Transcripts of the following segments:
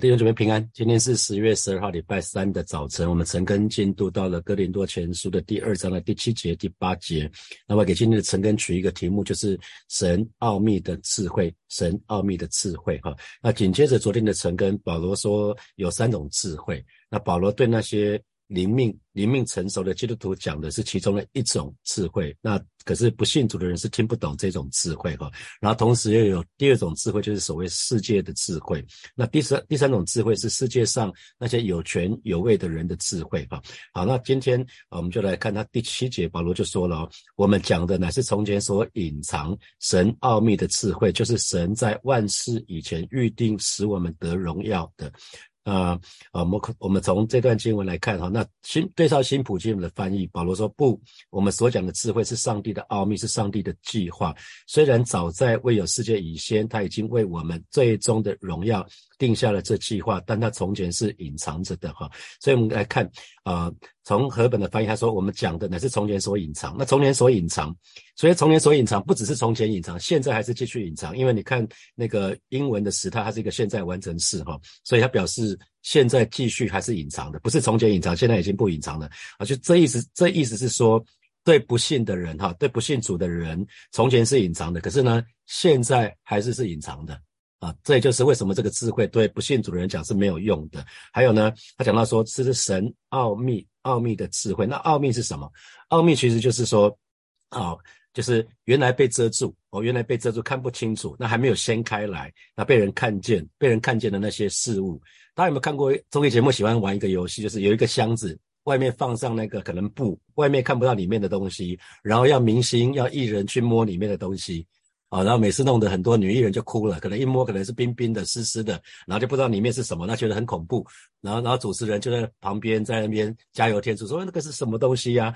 弟兄姊妹平安，今天是十月十二号，礼拜三的早晨，我们晨更进度到了哥林多前书的第二章的第七节、第八节。那么给今天的晨更取一个题目，就是神奥秘的智慧，神奥秘的智慧。哈，那紧接着昨天的晨更，保罗说有三种智慧。那保罗对那些。灵命灵命成熟的基督徒讲的是其中的一种智慧，那可是不信主的人是听不懂这种智慧哈。然后同时又有第二种智慧，就是所谓世界的智慧。那第三第三种智慧是世界上那些有权有位的人的智慧哈。好，那今天我们就来看他第七节，保罗就说了，我们讲的乃是从前所隐藏神奥秘的智慧，就是神在万事以前预定使我们得荣耀的。啊啊，我们我们从这段经文来看哈，那新对照新普经文的翻译，保罗说不，我们所讲的智慧是上帝的奥秘，是上帝的计划。虽然早在未有世界以前，他已经为我们最终的荣耀定下了这计划，但他从前是隐藏着的哈。所以我们来看啊。从和本的翻译，他说我们讲的乃是从前所隐藏。那从前所隐藏，所以从前所隐藏不只是从前隐藏，现在还是继续隐藏。因为你看那个英文的时态，它是一个现在完成式哈，所以它表示现在继续还是隐藏的，不是从前隐藏，现在已经不隐藏了啊。就这意思，这意思是说，对不信的人哈，对不信主的人，从前是隐藏的，可是呢，现在还是是隐藏的。啊，这也就是为什么这个智慧对不信主的人讲是没有用的。还有呢，他讲到说这是神奥秘奥秘的智慧。那奥秘是什么？奥秘其实就是说，啊，就是原来被遮住，哦，原来被遮住看不清楚，那还没有掀开来，那被人看见，被人看见的那些事物。大家有没有看过综艺节目？喜欢玩一个游戏，就是有一个箱子，外面放上那个可能布，外面看不到里面的东西，然后要明星要艺人去摸里面的东西。啊，然后每次弄得很多女艺人就哭了，可能一摸可能是冰冰的、湿湿的，然后就不知道里面是什么，那觉得很恐怖。然后，然后主持人就在旁边在那边加油添醋，说那个是什么东西呀？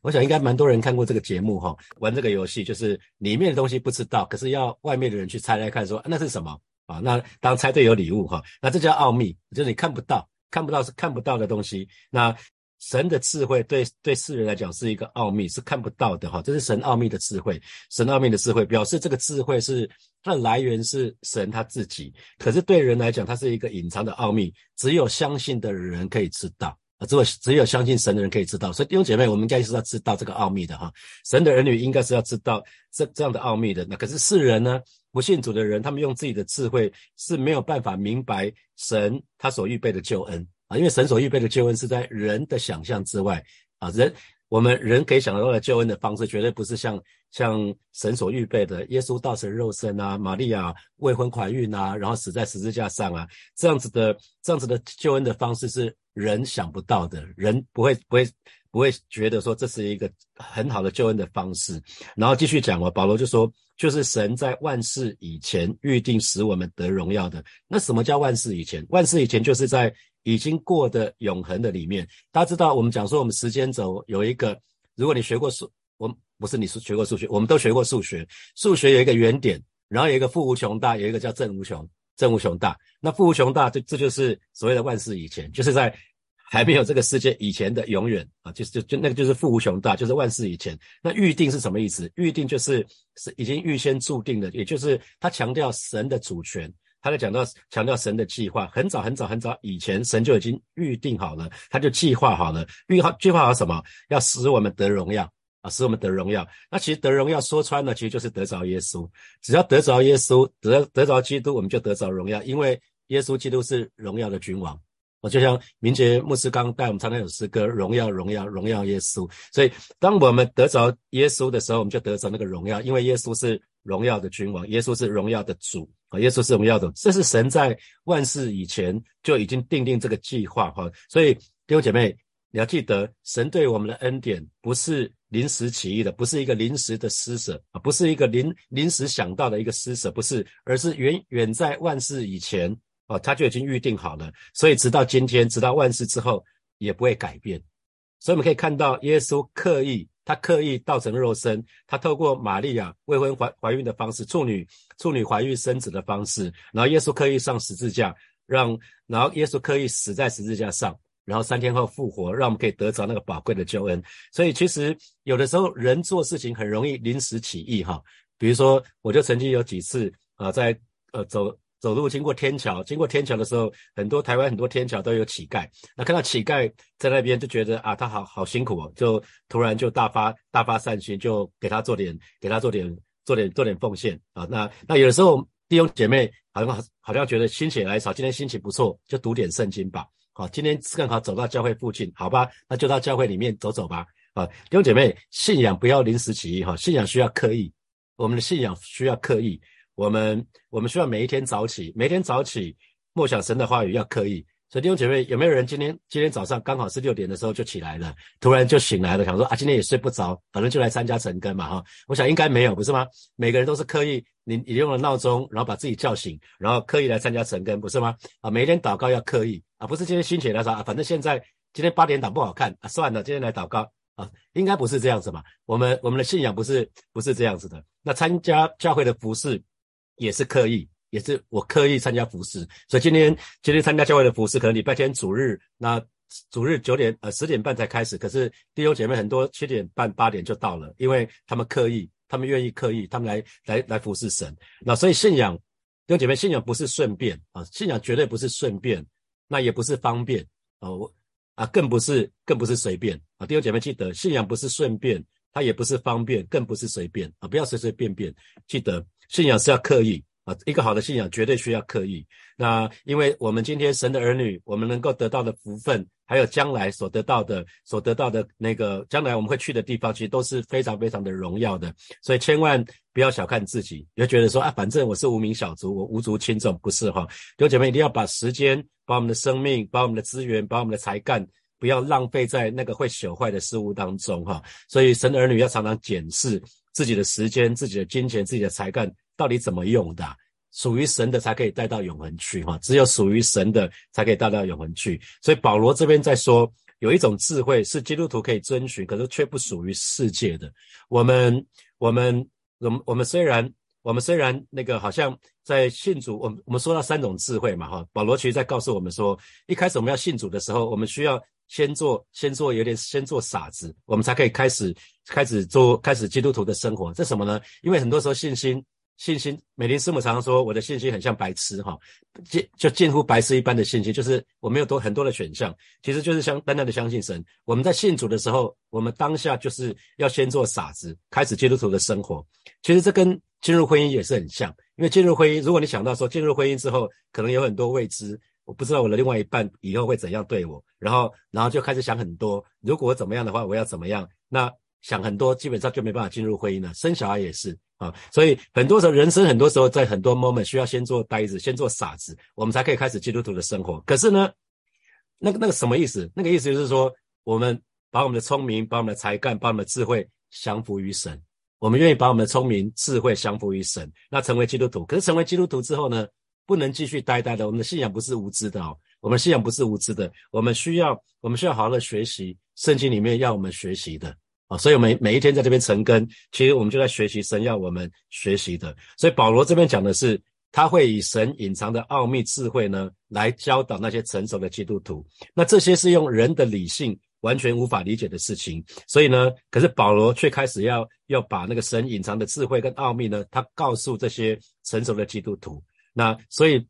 我想应该蛮多人看过这个节目哈，玩这个游戏就是里面的东西不知道，可是要外面的人去猜猜看，说那是什么啊？那当猜对有礼物哈，那这叫奥秘，就是你看不到，看不到是看不到的东西。那神的智慧对对世人来讲是一个奥秘，是看不到的哈。这是神奥秘的智慧，神奥秘的智慧表示这个智慧是它的来源是神他自己。可是对人来讲，它是一个隐藏的奥秘，只有相信的人可以知道啊，只有只有相信神的人可以知道。所以弟兄姐妹，我们应该是要知道这个奥秘的哈。神的儿女应该是要知道这这样的奥秘的。那可是世人呢，不信主的人，他们用自己的智慧是没有办法明白神他所预备的救恩啊。因为神所预备的救恩是在人的想象之外啊，人我们人可以想到的救恩的方式，绝对不是像像神所预备的，耶稣道成肉身啊，玛利亚未婚怀孕啊，然后死在十字架上啊，这样子的这样子的救恩的方式是人想不到的，人不会不会不会觉得说这是一个很好的救恩的方式。然后继续讲哦，保罗就说，就是神在万事以前预定使我们得荣耀的。那什么叫万事以前？万事以前就是在已经过的永恒的里面，大家知道我们讲说我们时间轴有一个，如果你学过数，我不是你是学过数学，我们都学过数学。数学有一个原点，然后有一个负无穷大，有一个叫正无穷，正无穷大。那负无穷大，这这就是所谓的万事以前，就是在还没有这个世界以前的永远啊，就是就就那个就是负无穷大，就是万事以前。那预定是什么意思？预定就是是已经预先注定的，也就是他强调神的主权。他在讲到强调神的计划，很早很早很早以前，神就已经预定好了，他就计划好了，预好计划好什么？要使我们得荣耀啊，使我们得荣耀。那其实得荣耀说穿了，其实就是得着耶稣。只要得着耶稣，得得着基督，我们就得着荣耀，因为耶稣基督是荣耀的君王。我就像明杰牧师刚带我们唱那首诗歌，荣耀荣耀荣耀耶稣。所以当我们得着耶稣的时候，我们就得着那个荣耀，因为耶稣是荣耀的君王，耶稣是荣耀的主啊。耶稣是荣耀的，这是神在万事以前就已经定定这个计划哈。所以弟兄姐妹，你要记得，神对我们的恩典不是临时起意的，不是一个临时的施舍啊，不是一个临临时想到的一个施舍，不是，而是远远在万事以前哦，他就已经预定好了。所以直到今天，直到万事之后，也不会改变。所以我们可以看到，耶稣刻意。他刻意道成肉身，他透过玛利亚未婚怀怀孕的方式，处女处女怀孕生子的方式，然后耶稣刻意上十字架，让然后耶稣刻意死在十字架上，然后三天后复活，让我们可以得着那个宝贵的救恩。所以其实有的时候人做事情很容易临时起意哈，比如说我就曾经有几次啊在呃走。走路经过天桥，经过天桥的时候，很多台湾很多天桥都有乞丐。那看到乞丐在那边，就觉得啊，他好好辛苦哦，就突然就大发大发善心，就给他做点，给他做点，做点做点奉献啊。那那有的时候弟兄姐妹好像好像觉得心血来潮，今天心情不错，就读点圣经吧。好，今天正好走到教会附近，好吧，那就到教会里面走走吧。啊，弟兄姐妹，信仰不要临时起意哈，信仰需要刻意，我们的信仰需要刻意。我们我们需要每一天早起，每天早起默想神的话语要刻意。所以弟兄姐妹，有没有人今天今天早上刚好是六点的时候就起来了，突然就醒来了，想说啊，今天也睡不着，反正就来参加晨更嘛哈。我想应该没有，不是吗？每个人都是刻意，你你用了闹钟，然后把自己叫醒，然后刻意来参加晨更，不是吗？啊，每一天祷告要刻意不是今天心血来潮啊，反正现在今天八点档不好看啊，算了，今天来祷告啊，应该不是这样子嘛。我们我们的信仰不是不是这样子的。那参加教会的服饰。也是刻意，也是我刻意参加服饰，所以今天今天参加教会的服饰，可能礼拜天主日，那主日九点呃十点半才开始，可是弟兄姐妹很多七点半八点就到了，因为他们刻意，他们愿意刻意，他们来来来服侍神。那所以信仰弟兄姐妹，信仰不是顺便啊，信仰绝对不是顺便，那也不是方便哦，啊更不是更不是随便啊，弟兄姐妹记得，信仰不是顺便，它也不是方便，更不是随便啊，不要随随便便，记得。信仰是要刻意啊，一个好的信仰绝对需要刻意。那因为我们今天神的儿女，我们能够得到的福分，还有将来所得到的、所得到的那个将来我们会去的地方，其实都是非常非常的荣耀的。所以千万不要小看自己，别觉得说啊，反正我是无名小卒，我无足轻重，不是哈。弟兄姐妹一定要把时间、把我们的生命、把我们的资源、把我们的才干，不要浪费在那个会朽坏的事物当中哈。所以神的儿女要常常检视。自己的时间、自己的金钱、自己的才干到底怎么用的？属于神的才可以带到永恒去，哈！只有属于神的才可以带到永恒去。所以保罗这边在说，有一种智慧是基督徒可以遵循，可是却不属于世界的。我们、我们、我们、我们虽然、我们虽然那个好像在信主，我们我们说到三种智慧嘛，哈！保罗其实在告诉我们说，一开始我们要信主的时候，我们需要。先做，先做，有点先做傻子，我们才可以开始，开始做，开始基督徒的生活。这什么呢？因为很多时候信心，信心，美林师母常常说，我的信心很像白痴，哈，近就近乎白痴一般的信心，就是我没有多很多的选项，其实就是相单单的相信神。我们在信主的时候，我们当下就是要先做傻子，开始基督徒的生活。其实这跟进入婚姻也是很像，因为进入婚姻，如果你想到说进入婚姻之后，可能有很多未知。我不知道我的另外一半以后会怎样对我，然后，然后就开始想很多。如果我怎么样的话，我要怎么样？那想很多，基本上就没办法进入婚姻了。生小孩也是啊，所以很多时候人生很多时候在很多 moment 需要先做呆子，先做傻子，我们才可以开始基督徒的生活。可是呢，那个那个什么意思？那个意思就是说，我们把我们的聪明、把我们的才干、把我们的智慧降服于神，我们愿意把我们的聪明、智慧降服于神，那成为基督徒。可是成为基督徒之后呢？不能继续呆呆的，我们的信仰不是无知的哦，我们信仰不是无知的，我们需要，我们需要好好的学习圣经里面要我们学习的啊，所以每每一天在这边成根，其实我们就在学习神要我们学习的。所以保罗这边讲的是，他会以神隐藏的奥秘智慧呢，来教导那些成熟的基督徒。那这些是用人的理性完全无法理解的事情，所以呢，可是保罗却开始要要把那个神隐藏的智慧跟奥秘呢，他告诉这些成熟的基督徒。那所以，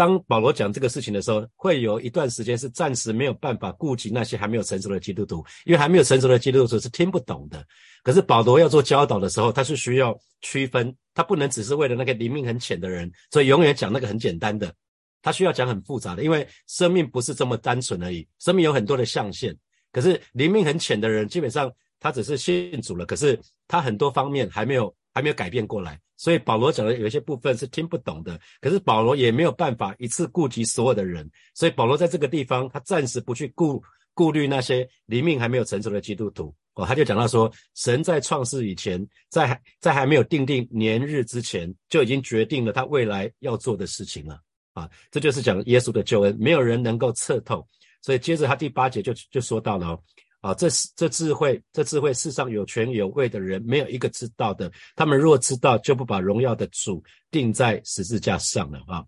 当保罗讲这个事情的时候，会有一段时间是暂时没有办法顾及那些还没有成熟的基督徒，因为还没有成熟的基督徒是听不懂的。可是保罗要做教导的时候，他是需要区分，他不能只是为了那个灵命很浅的人，所以永远讲那个很简单的，他需要讲很复杂的，因为生命不是这么单纯而已，生命有很多的象限。可是灵命很浅的人，基本上他只是信主了，可是他很多方面还没有。还没有改变过来，所以保罗讲的有一些部分是听不懂的。可是保罗也没有办法一次顾及所有的人，所以保罗在这个地方，他暂时不去顾顾虑那些灵命还没有成熟的基督徒哦。他就讲到说，神在创世以前，在在还没有定定年日之前，就已经决定了他未来要做的事情了啊。这就是讲耶稣的救恩，没有人能够测透。所以接着他第八节就就说到了。啊，这是这智慧，这智慧世上有权有位的人没有一个知道的。他们若知道，就不把荣耀的主钉在十字架上了啊。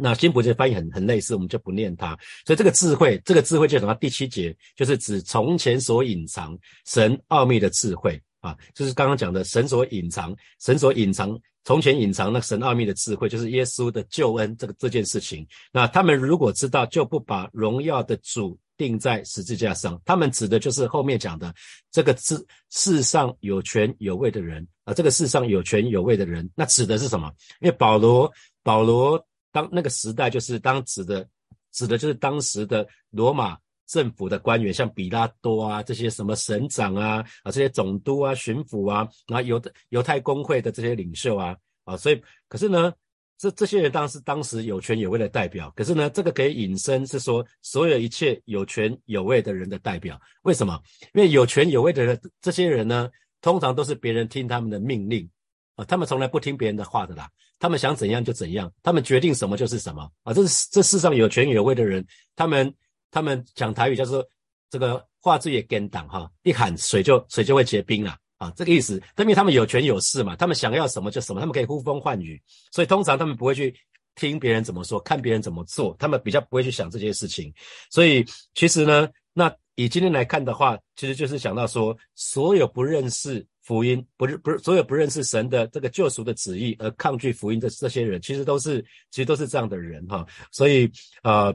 那新普节翻译很很类似，我们就不念它。所以这个智慧，这个智慧就讲到第七节，就是指从前所隐藏神奥秘的智慧啊，就是刚刚讲的神所隐藏，神所隐藏从前隐藏那神奥秘的智慧，就是耶稣的救恩这个这件事情。那他们如果知道，就不把荣耀的主钉在十字架上。他们指的就是后面讲的这个世世上有权有位的人啊，这个世上有权有位的人，那指的是什么？因为保罗保罗当那个时代就是当指的指的就是当时的罗马。政府的官员，像比拉多啊，这些什么省长啊，啊，这些总督啊、巡抚啊，然后犹犹太公会的这些领袖啊，啊，所以，可是呢，这这些人当时当时有权有位的代表，可是呢，这个可以引申是说，所有一切有权有位的人的代表。为什么？因为有权有位的人，这些人呢，通常都是别人听他们的命令啊，他们从来不听别人的话的啦，他们想怎样就怎样，他们决定什么就是什么啊，这是这世上有权有位的人，他们。他们讲台语叫做这个话字也跟党哈，一喊水就水就会结冰了啊，这个意思。因为他们有权有势嘛，他们想要什么就什么，他们可以呼风唤雨，所以通常他们不会去听别人怎么说，看别人怎么做，他们比较不会去想这些事情。所以其实呢，那以今天来看的话，其实就是想到说，所有不认识福音，不是不是所有不认识神的这个救赎的旨意而抗拒福音的这些人，其实都是其实都是这样的人哈。所以呃。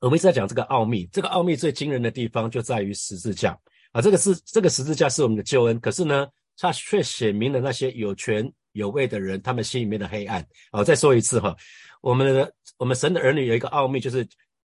我们一直在讲这个奥秘，这个奥秘最惊人的地方就在于十字架啊！这个是这个十字架是我们的救恩，可是呢，它却显明了那些有权有位的人他们心里面的黑暗啊！再说一次哈，我们的我们神的儿女有一个奥秘，就是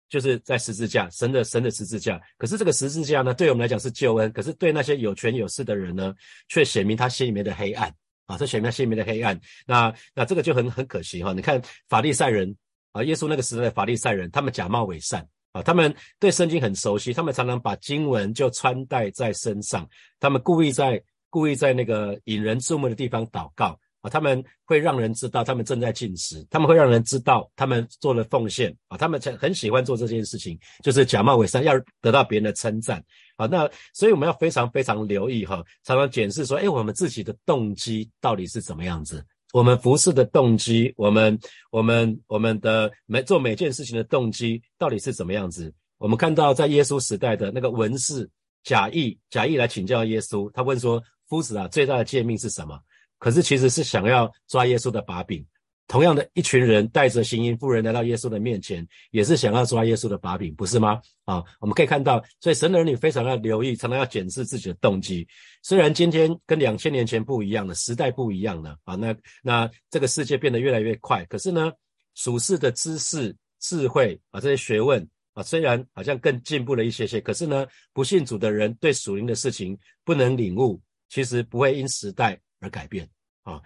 就是在十字架，神的神的十字架。可是这个十字架呢，对我们来讲是救恩，可是对那些有权有势的人呢，却显明他心里面的黑暗啊！这显明他心里面的黑暗。那那这个就很很可惜哈！你看法利赛人。啊，耶稣那个时代的法利赛人，他们假冒伪善啊，他们对圣经很熟悉，他们常常把经文就穿戴在身上，他们故意在故意在那个引人注目的地方祷告啊，他们会让人知道他们正在进食，他们会让人知道他们做了奉献啊，他们很很喜欢做这件事情，就是假冒伪善，要得到别人的称赞啊。那所以我们要非常非常留意哈，常常检视说，哎，我们自己的动机到底是怎么样子。我们服侍的动机，我们我们我们的每做每件事情的动机到底是怎么样子？我们看到在耶稣时代的那个文士假意假意来请教耶稣，他问说：“夫子啊，最大的诫命是什么？”可是其实是想要抓耶稣的把柄。同样的一群人带着行淫妇人来到耶稣的面前，也是想要抓耶稣的把柄，不是吗？啊，我们可以看到，所以神的儿女非常要留意，常常要检视自己的动机。虽然今天跟两千年前不一样了，时代不一样了啊，那那这个世界变得越来越快，可是呢，属世的知识、智慧啊，这些学问啊，虽然好像更进步了一些些，可是呢，不信主的人对属灵的事情不能领悟，其实不会因时代而改变啊。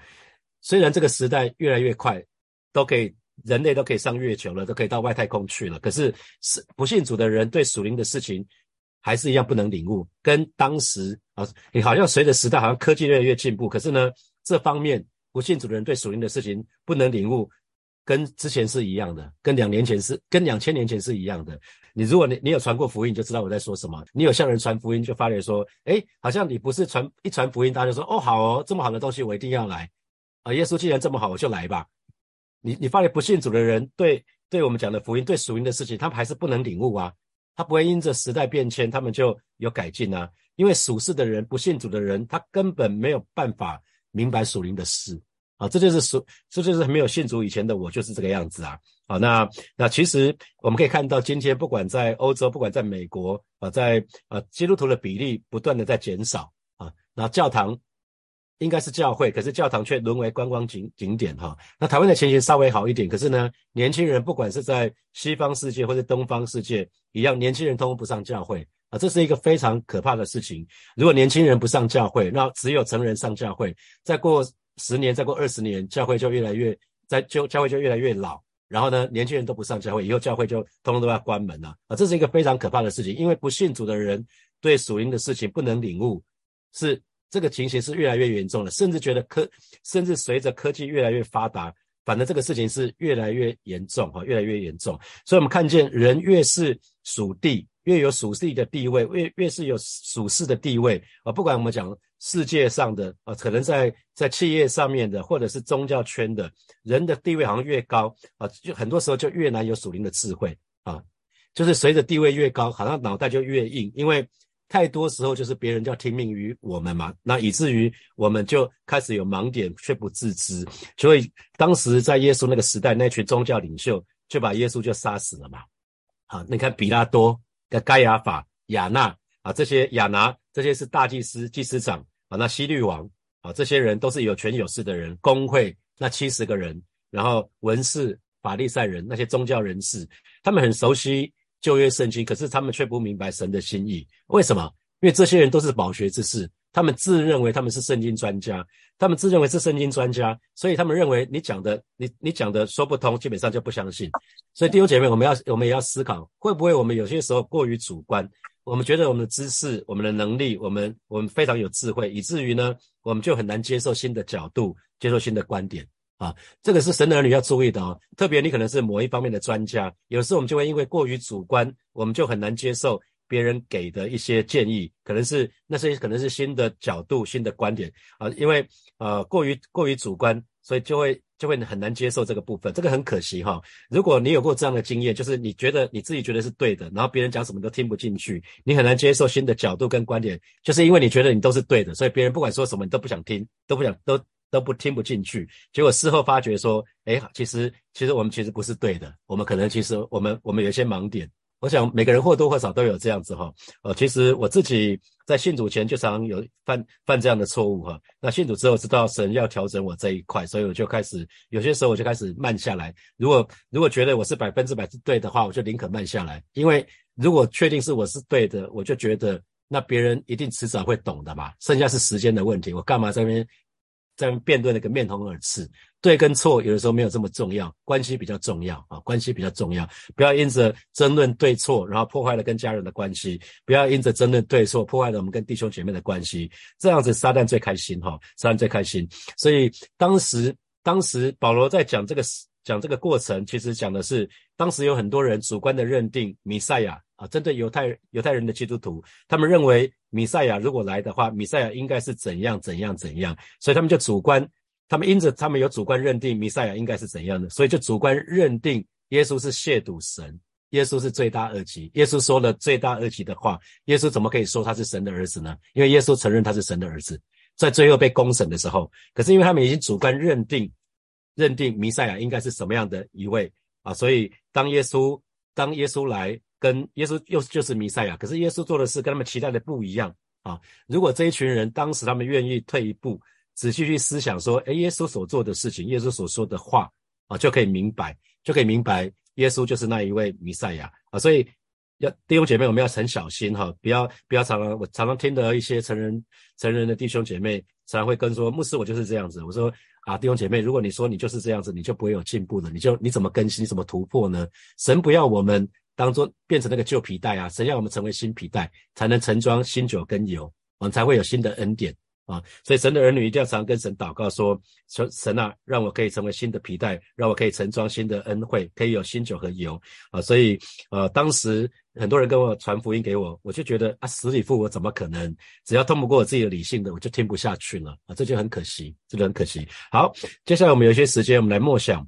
虽然这个时代越来越快，都可以人类都可以上月球了，都可以到外太空去了。可是是不信主的人对属灵的事情还是一样不能领悟。跟当时啊，你好像随着时代好像科技越来越进步，可是呢，这方面不信主的人对属灵的事情不能领悟，跟之前是一样的，跟两年前是跟两千年前是一样的。你如果你你有传过福音，你就知道我在说什么。你有向人传福音，就发觉说，哎，好像你不是传一传福音，大家就说，哦，好哦，这么好的东西，我一定要来。啊，耶稣既然这么好，我就来吧。你你发现不信主的人，对对我们讲的福音，对属灵的事情，他们还是不能领悟啊。他不会因着时代变迁，他们就有改进啊。因为属世的人，不信主的人，他根本没有办法明白属灵的事啊。这就是属，这就是没有信主以前的我就是这个样子啊。好，那那其实我们可以看到，今天不管在欧洲，不管在美国啊，在呃基督徒的比例不断的在减少啊，那教堂。应该是教会，可是教堂却沦为观光景景点哈。那台湾的情形稍微好一点，可是呢，年轻人不管是在西方世界或者东方世界一样，年轻人通通不上教会啊，这是一个非常可怕的事情。如果年轻人不上教会，那只有成人上教会，再过十年，再过二十年，教会就越来越在就教会就越来越老。然后呢，年轻人都不上教会，以后教会就通通都要关门了啊，这是一个非常可怕的事情。因为不信主的人对属灵的事情不能领悟，是。这个情形是越来越严重了，甚至觉得科，甚至随着科技越来越发达，反正这个事情是越来越严重哈，越来越严重。所以，我们看见人越是属地，越有属地的地位，越越是有属世的地位啊。不管我们讲世界上的啊，可能在在企业上面的，或者是宗教圈的人的地位，好像越高啊，就很多时候就越难有属灵的智慧啊。就是随着地位越高，好像脑袋就越硬，因为。太多时候就是别人要听命于我们嘛，那以至于我们就开始有盲点却不自知。所以当时在耶稣那个时代，那群宗教领袖就把耶稣就杀死了嘛。好，你看比拉多、跟盖亚法、亚纳啊，这些亚拿这些是大祭司、祭司长啊，那希律王啊，这些人都是有权有势的人，工会那七十个人，然后文士、法利赛人那些宗教人士，他们很熟悉。旧约圣经，可是他们却不明白神的心意。为什么？因为这些人都是饱学之士，他们自认为他们是圣经专家，他们自认为是圣经专家，所以他们认为你讲的，你你讲的说不通，基本上就不相信。所以弟兄姐妹，我们要我们也要思考，会不会我们有些时候过于主观？我们觉得我们的知识、我们的能力，我们我们非常有智慧，以至于呢，我们就很难接受新的角度，接受新的观点。啊，这个是神的儿女要注意的哦。特别你可能是某一方面的专家，有时候我们就会因为过于主观，我们就很难接受别人给的一些建议，可能是那些可能是新的角度、新的观点啊。因为呃过于过于主观，所以就会就会很难接受这个部分，这个很可惜哈。如果你有过这样的经验，就是你觉得你自己觉得是对的，然后别人讲什么都听不进去，你很难接受新的角度跟观点，就是因为你觉得你都是对的，所以别人不管说什么你都不想听，都不想都。都不听不进去，结果事后发觉说，哎，其实其实我们其实不是对的，我们可能其实我们我们有一些盲点。我想每个人或多或少都有这样子哈。呃，其实我自己在信主前就常有犯犯这样的错误哈。那信主之后知道神要调整我这一块，所以我就开始有些时候我就开始慢下来。如果如果觉得我是百分之百是对的话，我就宁可慢下来，因为如果确定是我是对的，我就觉得那别人一定迟早会懂的嘛。剩下是时间的问题，我干嘛在那边？在辩论那个面红耳赤，对跟错有的时候没有这么重要，关系比较重要啊，关系比较重要，不要因着争论对错，然后破坏了跟家人的关系，不要因着争论对错，破坏了我们跟弟兄姐妹的关系，这样子撒旦最开心哈，撒旦最开心。所以当时，当时保罗在讲这个讲这个过程，其实讲的是当时有很多人主观的认定弥赛亚。啊，针对犹太犹太人的基督徒，他们认为弥赛亚如果来的话，弥赛亚应该是怎样怎样怎样，所以他们就主观，他们因着他们有主观认定弥赛亚应该是怎样的，所以就主观认定耶稣是亵渎神，耶稣是罪大恶极，耶稣说了罪大恶极的话，耶稣怎么可以说他是神的儿子呢？因为耶稣承认他是神的儿子，在最后被公审的时候，可是因为他们已经主观认定，认定弥赛亚应该是什么样的一位啊，所以当耶稣当耶稣来。跟耶稣又就是弥赛亚，可是耶稣做的事跟他们期待的不一样啊！如果这一群人当时他们愿意退一步，仔细去思想说，哎，耶稣所做的事情，耶稣所说的话啊，就可以明白，就可以明白耶稣就是那一位弥赛亚啊！所以要弟兄姐妹，我们要很小心哈，不要不要常常我常常听的一些成人成人的弟兄姐妹常常会跟说，牧师我就是这样子，我说啊，弟兄姐妹，如果你说你就是这样子，你就不会有进步了，你就你怎么更新，你怎么突破呢？神不要我们。当做变成那个旧皮带啊，神要我们成为新皮带，才能盛装新酒跟油，我们才会有新的恩典啊。所以神的儿女一定要常跟神祷告，说：神神啊，让我可以成为新的皮带，让我可以盛装新的恩惠，可以有新酒和油啊。所以呃，当时很多人跟我传福音给我，我就觉得啊，死里复活怎么可能？只要通不过我自己的理性的，我就听不下去了啊，这就很可惜，这就很可惜。好，接下来我们有一些时间，我们来默想。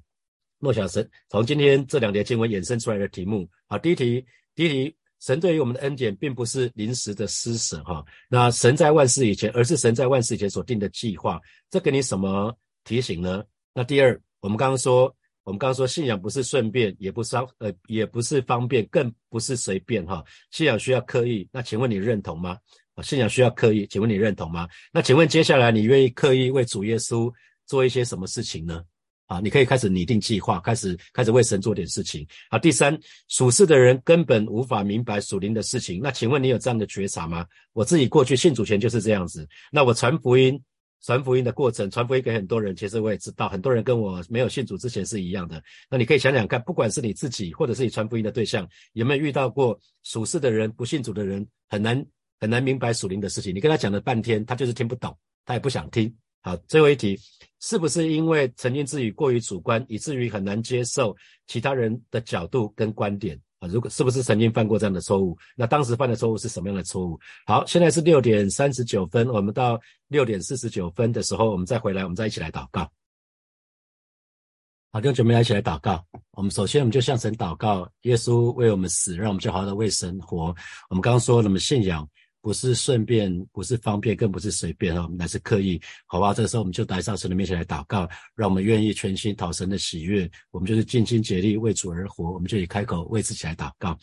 诺小神从今天这两节经文衍生出来的题目啊，第一题，第一题，神对于我们的恩典并不是临时的施舍哈，那神在万事以前，而是神在万事以前所定的计划，这给你什么提醒呢？那第二，我们刚刚说，我们刚刚说信仰不是顺便，也不是呃，也不是方便，更不是随便哈，信仰需要刻意，那请问你认同吗？啊，信仰需要刻意，请问你认同吗？那请问接下来你愿意刻意为主耶稣做一些什么事情呢？啊，你可以开始拟定计划，开始开始为神做点事情。好，第三，属世的人根本无法明白属灵的事情。那请问你有这样的觉察吗？我自己过去信主前就是这样子。那我传福音，传福音的过程，传福音给很多人，其实我也知道，很多人跟我没有信主之前是一样的。那你可以想想看，不管是你自己，或者是你传福音的对象，有没有遇到过属世的人、不信主的人，很难很难明白属灵的事情。你跟他讲了半天，他就是听不懂，他也不想听。好，最后一题，是不是因为曾经自己过于主观，以至于很难接受其他人的角度跟观点啊？如果是不是曾经犯过这样的错误？那当时犯的错误是什么样的错误？好，现在是六点三十九分，我们到六点四十九分的时候，我们再回来，我们再一起来祷告。好，弟兄姐妹一起来祷告。我们首先我们就向神祷告，耶稣为我们死，让我们就好好的为神活。我们刚刚说，我们信仰。不是顺便，不是方便，更不是随便哦，乃是刻意，好吧？这个时候我们就来到神的面前来祷告，让我们愿意全心讨神的喜悦，我们就是尽心竭力为主而活，我们就以开口为自己来祷告。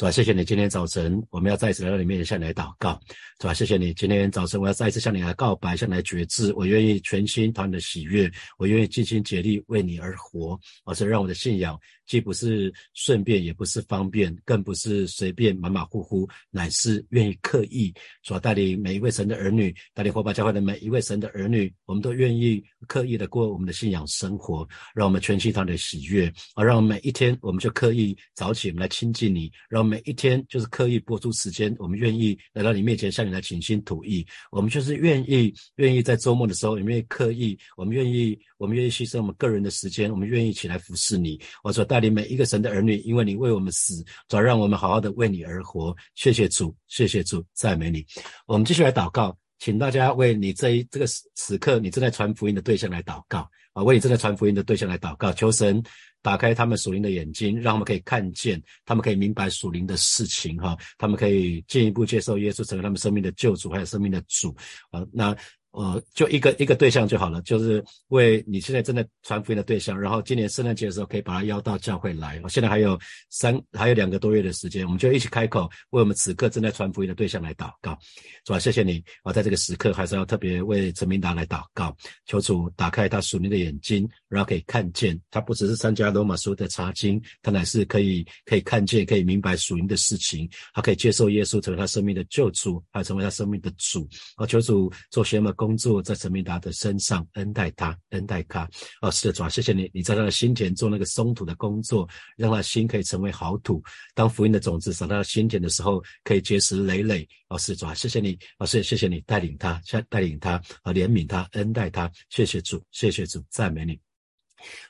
主啊，谢谢你今天早晨，我们要再一次来到你面前向你来祷告。主啊，谢谢你今天早晨，我要再一次向你来告白，向你来决志，我愿意全心讨你的喜悦，我愿意尽心竭力为你而活，而是让我的信仰既不是顺便，也不是方便，更不是随便马马虎虎，乃是愿意刻意。主啊，带领每一位神的儿女，带领火把教会的每一位神的儿女，我们都愿意刻意的过我们的信仰生活，让我们全心讨你的喜悦，而让每一天我们就刻意早起，我们来亲近你，让。每一天就是刻意播出时间，我们愿意来到你面前向你来倾心吐意。我们就是愿意，愿意在周末的时候，也愿意刻意，我们愿意，我们愿意牺牲我们个人的时间，我们愿意起来服侍你。我所带领每一个神的儿女，因为你为我们死，早让我们好好的为你而活。谢谢主，谢谢主，赞美你。我们继续来祷告，请大家为你这一这个时时刻你正在传福音的对象来祷告啊，为你正在传福音的对象来祷告，求神。打开他们属灵的眼睛，让他们可以看见，他们可以明白属灵的事情，哈，他们可以进一步接受耶稣成为他们生命的救主，还有生命的主，啊，那。呃，就一个一个对象就好了，就是为你现在正在传福音的对象，然后今年圣诞节的时候可以把他邀到教会来。我现在还有三还有两个多月的时间，我们就一起开口为我们此刻正在传福音的对象来祷告。主啊，谢谢你啊，在这个时刻还是要特别为陈明达来祷告，求主打开他属灵的眼睛，然后可以看见他不只是参加罗马书的查经，他乃是可以可以看见、可以明白属灵的事情，他可以接受耶稣成为他生命的救主，还成为他生命的主。啊，求主做些么？工作在陈明达的身上，恩待他，恩待他。哦，是的，主啊，谢谢你，你在他的心田做那个松土的工作，让他心可以成为好土。当福音的种子撒到心田的时候，可以结实累累。哦，是主啊，谢谢你，哦，是谢谢你带领他，带带领他，啊，怜悯他，恩待他。谢谢主，谢谢主，赞美你。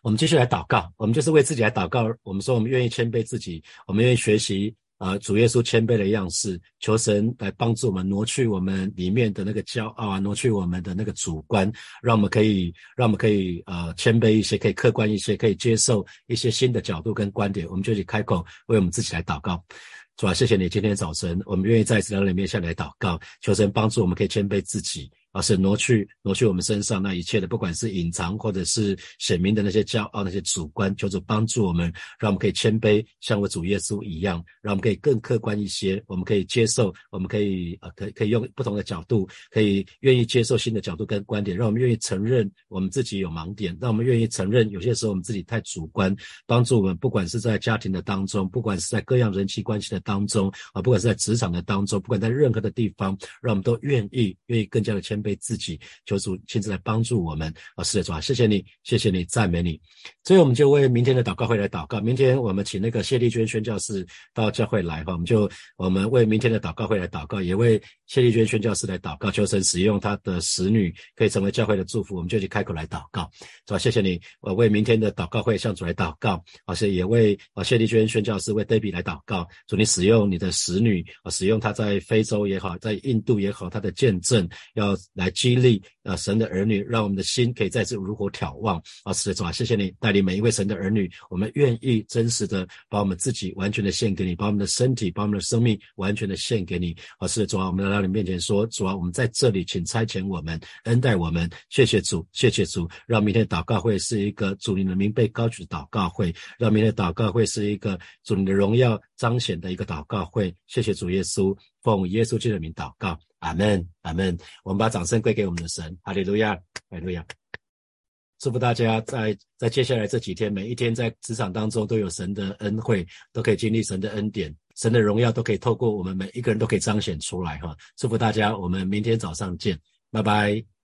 我们继续来祷告，我们就是为自己来祷告。我们说，我们愿意谦卑自己，我们愿意学习。啊，主耶稣谦卑的样式，求神来帮助我们挪去我们里面的那个骄傲啊，挪去我们的那个主观，让我们可以，让我们可以呃谦卑一些，可以客观一些，可以接受一些新的角度跟观点。我们就去开口为我们自己来祷告，主啊，谢谢你今天早晨，我们愿意再一次来到你面下来祷告，求神帮助我们，可以谦卑自己。而是挪去挪去我们身上那一切的，不管是隐藏或者是显明的那些骄傲、那些主观，求主帮助我们，让我们可以谦卑，像我主耶稣一样，让我们可以更客观一些，我们可以接受，我们可以呃，可可以用不同的角度，可以愿意接受新的角度跟观点，让我们愿意承认我们自己有盲点，让我们愿意承认有些时候我们自己太主观，帮助我们，不管是在家庭的当中，不管是在各样人际关系的当中啊，不管是在职场的当中，不管在任何的地方，让我们都愿意愿意更加的谦。被自己求主亲自来帮助我们啊！是的，主啊，谢谢你，谢谢你，赞美你。所以我们就为明天的祷告会来祷告。明天我们请那个谢丽娟宣教师到教会来哈，我们就我们为明天的祷告会来祷告，也为谢丽娟宣教师来祷告，求神使用他的使女可以成为教会的祝福。我们就去开口来祷告，是吧？谢谢你，我为明天的祷告会向主来祷告，而且也为啊谢丽娟宣教师为 Debbie 来祷告，主你使用你的使女啊，使用她在非洲也好，在印度也好，她的见证要。来激励啊神的儿女，让我们的心可以再次如火眺望啊！是的，主啊，谢谢你带领每一位神的儿女，我们愿意真实的把我们自己完全的献给你，把我们的身体，把我们的生命完全的献给你啊！是的，主啊，我们来到你面前说，主啊，我们在这里，请差遣我们，恩待我们，谢谢主，谢谢主，让明天祷告会是一个主你的名被高举的祷告会，让明天祷告会是一个主你的荣耀彰显的一个祷告会，谢谢主耶稣，奉耶稣基督的名祷告。阿门，阿门。我们把掌声归给我们的神，哈利路亚，哈利路亚。祝福大家在在接下来这几天，每一天在职场当中都有神的恩惠，都可以经历神的恩典，神的荣耀都可以透过我们每一个人都可以彰显出来哈。祝福大家，我们明天早上见，拜拜。